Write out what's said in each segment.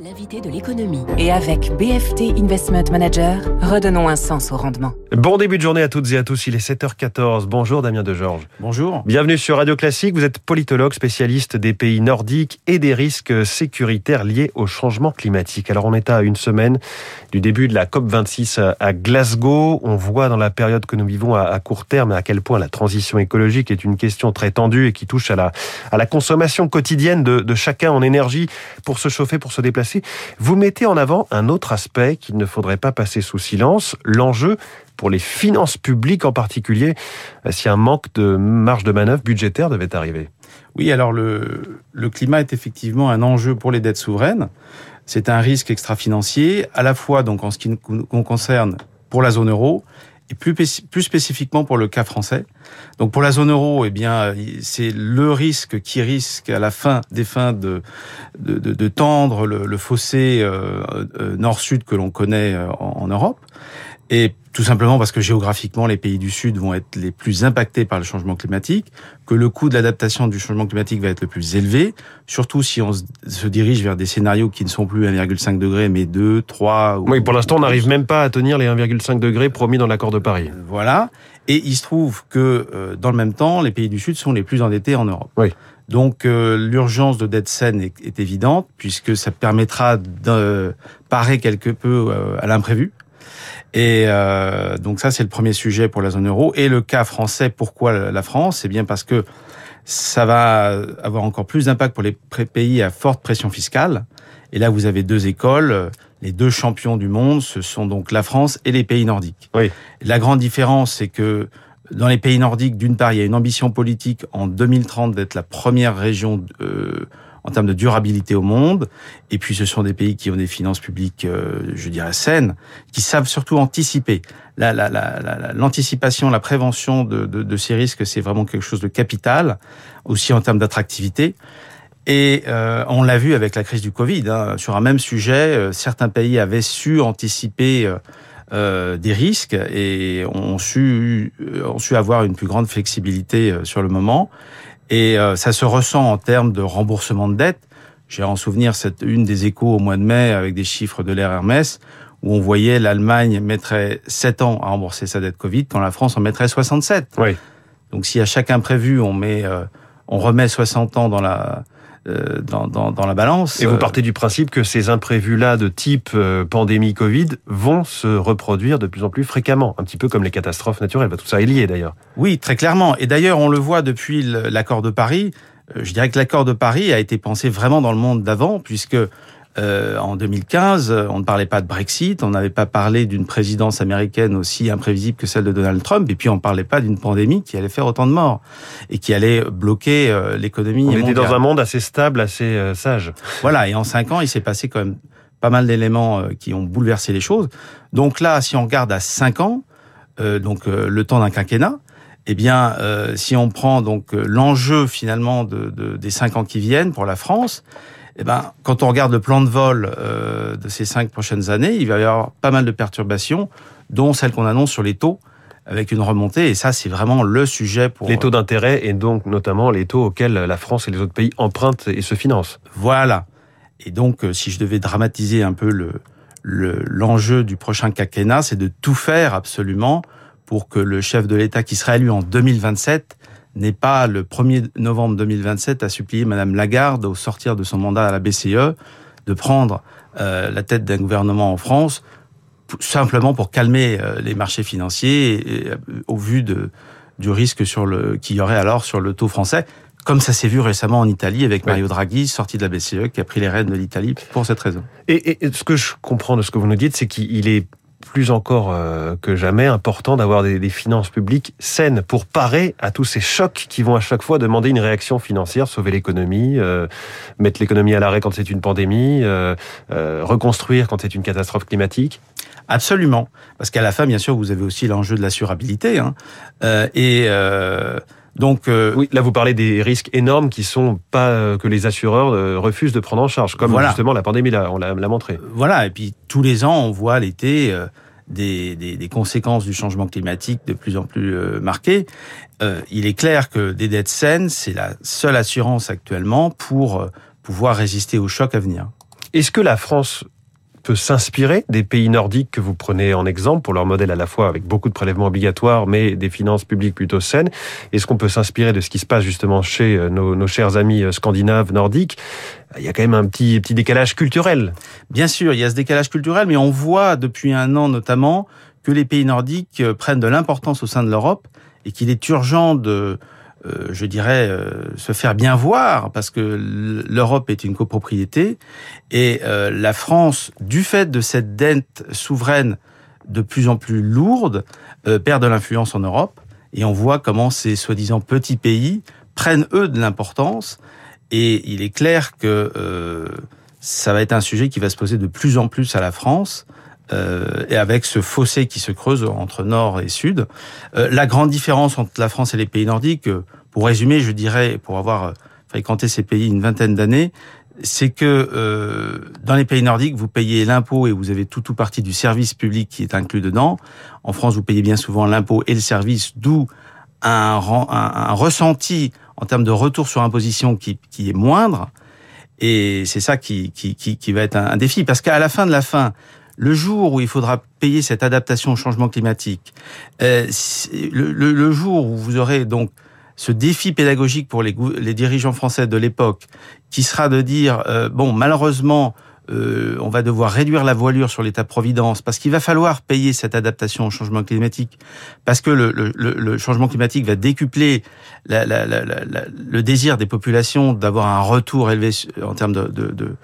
L'invité de l'économie. Et avec BFT Investment Manager, redonnons un sens au rendement. Bon début de journée à toutes et à tous, il est 7h14. Bonjour Damien De Georges. Bonjour. Bienvenue sur Radio Classique, vous êtes politologue spécialiste des pays nordiques et des risques sécuritaires liés au changement climatique. Alors on est à une semaine du début de la COP26 à Glasgow. On voit dans la période que nous vivons à court terme à quel point la transition écologique est une question très tendue et qui touche à la, à la consommation quotidienne de, de chacun en énergie pour se chauffer, pour se déplacer vous mettez en avant un autre aspect qu'il ne faudrait pas passer sous silence, l'enjeu pour les finances publiques en particulier, euh, si un manque de marge de manœuvre budgétaire devait arriver. Oui, alors le, le climat est effectivement un enjeu pour les dettes souveraines. C'est un risque extra-financier, à la fois donc en ce qui nous concerne pour la zone euro, et plus, plus spécifiquement pour le cas français. Donc pour la zone euro, eh bien, c'est le risque qui risque à la fin des fins de, de, tendre le, le fossé euh, euh, nord-sud que l'on connaît euh, en, en Europe. Et tout simplement parce que géographiquement, les pays du Sud vont être les plus impactés par le changement climatique, que le coût de l'adaptation du changement climatique va être le plus élevé, surtout si on se dirige vers des scénarios qui ne sont plus 1,5 degré, mais 2, 3... Oui, pour l'instant, on n'arrive même pas à tenir les 1,5 degrés promis dans l'accord de Paris. Voilà. Et il se trouve que, euh, dans le même temps, les pays du Sud sont les plus endettés en Europe. Oui. Donc euh, l'urgence de dette saine est, est, évidente, puisque ça permettra de parer quelque peu euh, à l'imprévu. Et euh, donc ça, c'est le premier sujet pour la zone euro. Et le cas français, pourquoi la France? C'est bien parce que ça va avoir encore plus d'impact pour les pays à forte pression fiscale. Et là, vous avez deux écoles. Les deux champions du monde, ce sont donc la France et les pays nordiques. Oui. La grande différence, c'est que dans les pays nordiques, d'une part, il y a une ambition politique en 2030 d'être la première région euh, en termes de durabilité au monde. Et puis, ce sont des pays qui ont des finances publiques, euh, je dirais, saines, qui savent surtout anticiper. L'anticipation, la, la, la, prévention de, de, de ces risques, c'est vraiment quelque chose de capital, aussi en termes d'attractivité. Et euh, on l'a vu avec la crise du Covid. Hein, sur un même sujet, euh, certains pays avaient su anticiper euh, euh des risques et ont su, ont su avoir une plus grande flexibilité sur le moment. Et euh, ça se ressent en termes de remboursement de dette. J'ai en souvenir cette une des échos au mois de mai avec des chiffres de l'ère Hermès où on voyait l'Allemagne mettrait 7 ans à rembourser sa dette Covid quand la France en mettrait 67. Oui. Donc si à chaque imprévu on met euh, on remet 60 ans dans la dans, dans, dans, la balance. Et vous partez du principe que ces imprévus-là de type euh, pandémie Covid vont se reproduire de plus en plus fréquemment, un petit peu comme les catastrophes naturelles. Tout ça est lié d'ailleurs. Oui, très clairement. Et d'ailleurs, on le voit depuis l'accord de Paris. Euh, je dirais que l'accord de Paris a été pensé vraiment dans le monde d'avant, puisque euh, en 2015, on ne parlait pas de Brexit, on n'avait pas parlé d'une présidence américaine aussi imprévisible que celle de Donald Trump, et puis on ne parlait pas d'une pandémie qui allait faire autant de morts et qui allait bloquer euh, l'économie. On était dans un monde assez stable, assez euh, sage. Voilà, et en cinq ans, il s'est passé quand même pas mal d'éléments euh, qui ont bouleversé les choses. Donc là, si on regarde à cinq ans, euh, donc le temps d'un quinquennat, eh bien, euh, si on prend donc l'enjeu finalement de, de, des cinq ans qui viennent pour la France, eh ben, quand on regarde le plan de vol euh, de ces cinq prochaines années, il va y avoir pas mal de perturbations, dont celles qu'on annonce sur les taux, avec une remontée. Et ça, c'est vraiment le sujet pour... Les taux d'intérêt et donc notamment les taux auxquels la France et les autres pays empruntent et se financent. Voilà. Et donc, si je devais dramatiser un peu le l'enjeu le, du prochain quinquennat, c'est de tout faire absolument pour que le chef de l'État qui sera élu en 2027 n'est pas le 1er novembre 2027 à supplier Madame Lagarde au sortir de son mandat à la BCE de prendre euh, la tête d'un gouvernement en France simplement pour calmer euh, les marchés financiers et, et, au vu de, du risque sur le qu'il y aurait alors sur le taux français comme ça s'est vu récemment en Italie avec Mario Draghi, sorti de la BCE, qui a pris les rênes de l'Italie pour cette raison. Et, et, ce que je comprends de ce que vous nous dites, c'est qu'il est plus encore euh, que jamais. Important d'avoir des, finances publiques saines pour parer à tous ces chocs qui vont à chaque fois demander une réaction financière, sauver l'économie, euh, mettre l'économie à l'arrêt quand c'est une pandémie, euh, reconstruire quand c'est une catastrophe climatique. Absolument, parce qu'à la fin, bien sûr, vous avez aussi l'enjeu de l'assurabilité hein, et donc euh, oui, là vous parlez des risques énormes qui sont pas euh, que les assureurs euh, refusent de prendre en charge, comme voilà. justement la pandémie là, on l'a montré. Voilà, et puis tous les ans on voit l'été euh, des, des, des, conséquences du changement climatique de plus en plus euh, marquées. il est clair que des dettes saines, c'est la seule assurance actuellement pour pouvoir résister aux chocs à venir. Est-ce que la France peut s'inspirer des pays nordiques que vous prenez en exemple pour leur modèle à la fois avec beaucoup de prélèvements obligatoires mais des finances publiques plutôt saines Est-ce qu'on peut s'inspirer de ce qui se passe justement chez euh, nos, nos chers amis euh, scandinaves nordiques? Il y a quand même un petit, petit décalage culturel. Bien sûr, il y a ce décalage culturel, mais on voit depuis un an notamment que les pays nordiques euh, prennent de l'importance au sein de l'Europe et qu'il est urgent de euh, je dirais, euh, se faire bien voir, parce que l'Europe est une copropriété, et euh, la France, du fait de cette dette souveraine de plus en plus lourde, perd de l'influence en Europe, et on voit comment ces soi-disant petits pays prennent, eux, de l'importance, et il est clair que ça va être un sujet qui va se poser de plus en plus à la France, euh, et avec ce fossé qui se creuse entre nord et sud. Euh, la grande différence entre la France et les pays nordiques, euh, pour résumer, je dirais, pour avoir fréquenté ces pays une vingtaine d'années, c'est que dans les pays nordiques, vous payez l'impôt et vous avez tout ou partie du service public qui est inclus dedans. En France, vous payez bien souvent l'impôt et le service, d'où un, ressenti en termes de retour sur imposition qui, qui est moindre. Et c'est ça qui, qui, qui, va être un défi. Parce qu'à la fin de la fin, le jour où il faudra payer cette adaptation au changement climatique, euh, le, le, jour où vous aurez donc ce défi pédagogique pour les, dirigeants français de l'époque, qui sera de dire euh, bon, malheureusement, euh, on va devoir réduire la voilure sur l'État-providence parce qu'il va falloir payer cette adaptation au changement climatique, parce que le, changement climatique va décupler le désir des populations d'avoir un retour élevé en termes de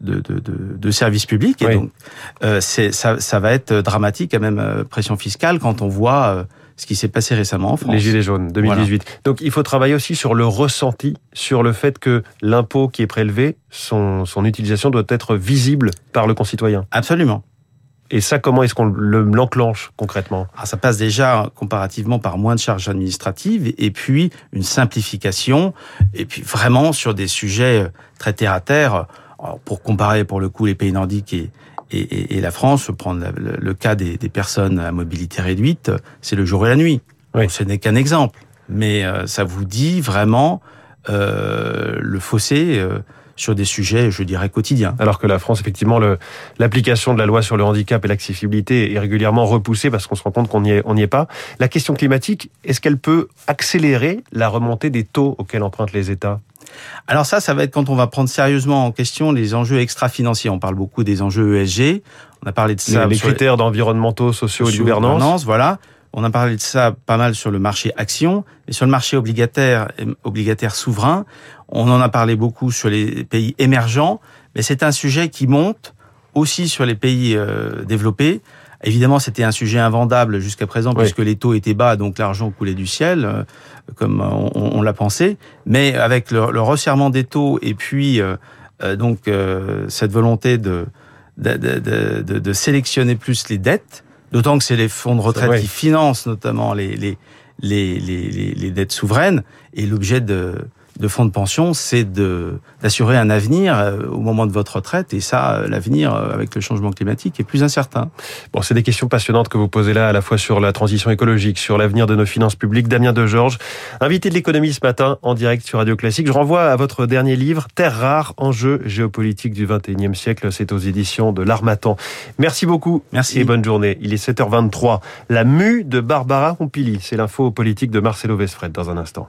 de, de, de, de services publics. Et Oui. donc, euh, ça, ça va être dramatique, à même euh, pression fiscale, quand on voit euh, ce qui s'est passé récemment en France. Les Gilets jaunes, 2018. Donc il faut travailler aussi sur le ressenti, sur le fait que l'impôt qui est prélevé, son, son utilisation doit être visible par le concitoyen. Absolument. Et ça, comment est-ce qu'on le- l'enclenche concrètement? Alors, ça passe déjà comparativement par moins de charges administratives et puis une simplification et puis vraiment sur des sujets euh, très terre à terre. Alors, pour comparer pour le coup les pays nordiques et, et, et- et la France, prendre le, le cas des, des personnes à mobilité réduite, c'est le jour et la nuit. Oui. Bon, ce n'est qu'un exemple, mais euh, ça vous dit vraiment euh, le fossé euh, sur des sujets, je dirais, quotidiens. Alors que la France, effectivement, l'application de la loi sur le handicap et l'accessibilité est régulièrement repoussée parce qu'on se rend compte qu'on n'y est, est pas. La question climatique, est-ce qu'elle peut accélérer la remontée des taux auxquels empruntent les États? Alors ça, ça va être quand on va prendre sérieusement en question les enjeux extra-financiers. On parle beaucoup des enjeux ESG. On a parlé de Les, ça les sur critères d'environnementaux, sociaux et de gouvernance Voilà. On a parlé de ça pas mal sur le marché action et sur le marché obligataire, obligataire souverain. On en a parlé beaucoup sur les pays émergents, mais c'est un sujet qui monte aussi sur les pays euh, développés. Évidemment, c'était un sujet invendable jusqu'à présent Oui. puisque les taux étaient bas, donc l'argent coulait du ciel, euh, comme on, on l'a pensé. Mais avec le, le resserrement des taux et puis euh, euh, donc euh, cette volonté de de, de, de, de- de sélectionner plus les dettes, d'autant que c'est les fonds de retraite qui financent notamment les, les, les, les dettes souveraines. Et l'objet de, de fonds de pension, c'est de d'assurer un avenir euh, au moment de votre retraite. Et ça, euh, l'avenir euh, avec le changement climatique est plus incertain. Bon, c'est des questions passionnantes que vous posez là, à la fois sur la transition écologique, sur l'avenir de nos finances publiques. Damien Degeorges, invité de l'économie ce matin en direct sur Radio Classique. Je renvoie à votre dernier livre, Terre rare, enjeux géopolitiques du 21e siècle. C'est aux éditions de l'Armatan. Merci beaucoup. Merci. Et bonne journée. Il est 7h23. La mue de Barbara Pompili. C'est l'info politique de Marcelo Vesfred dans un instant.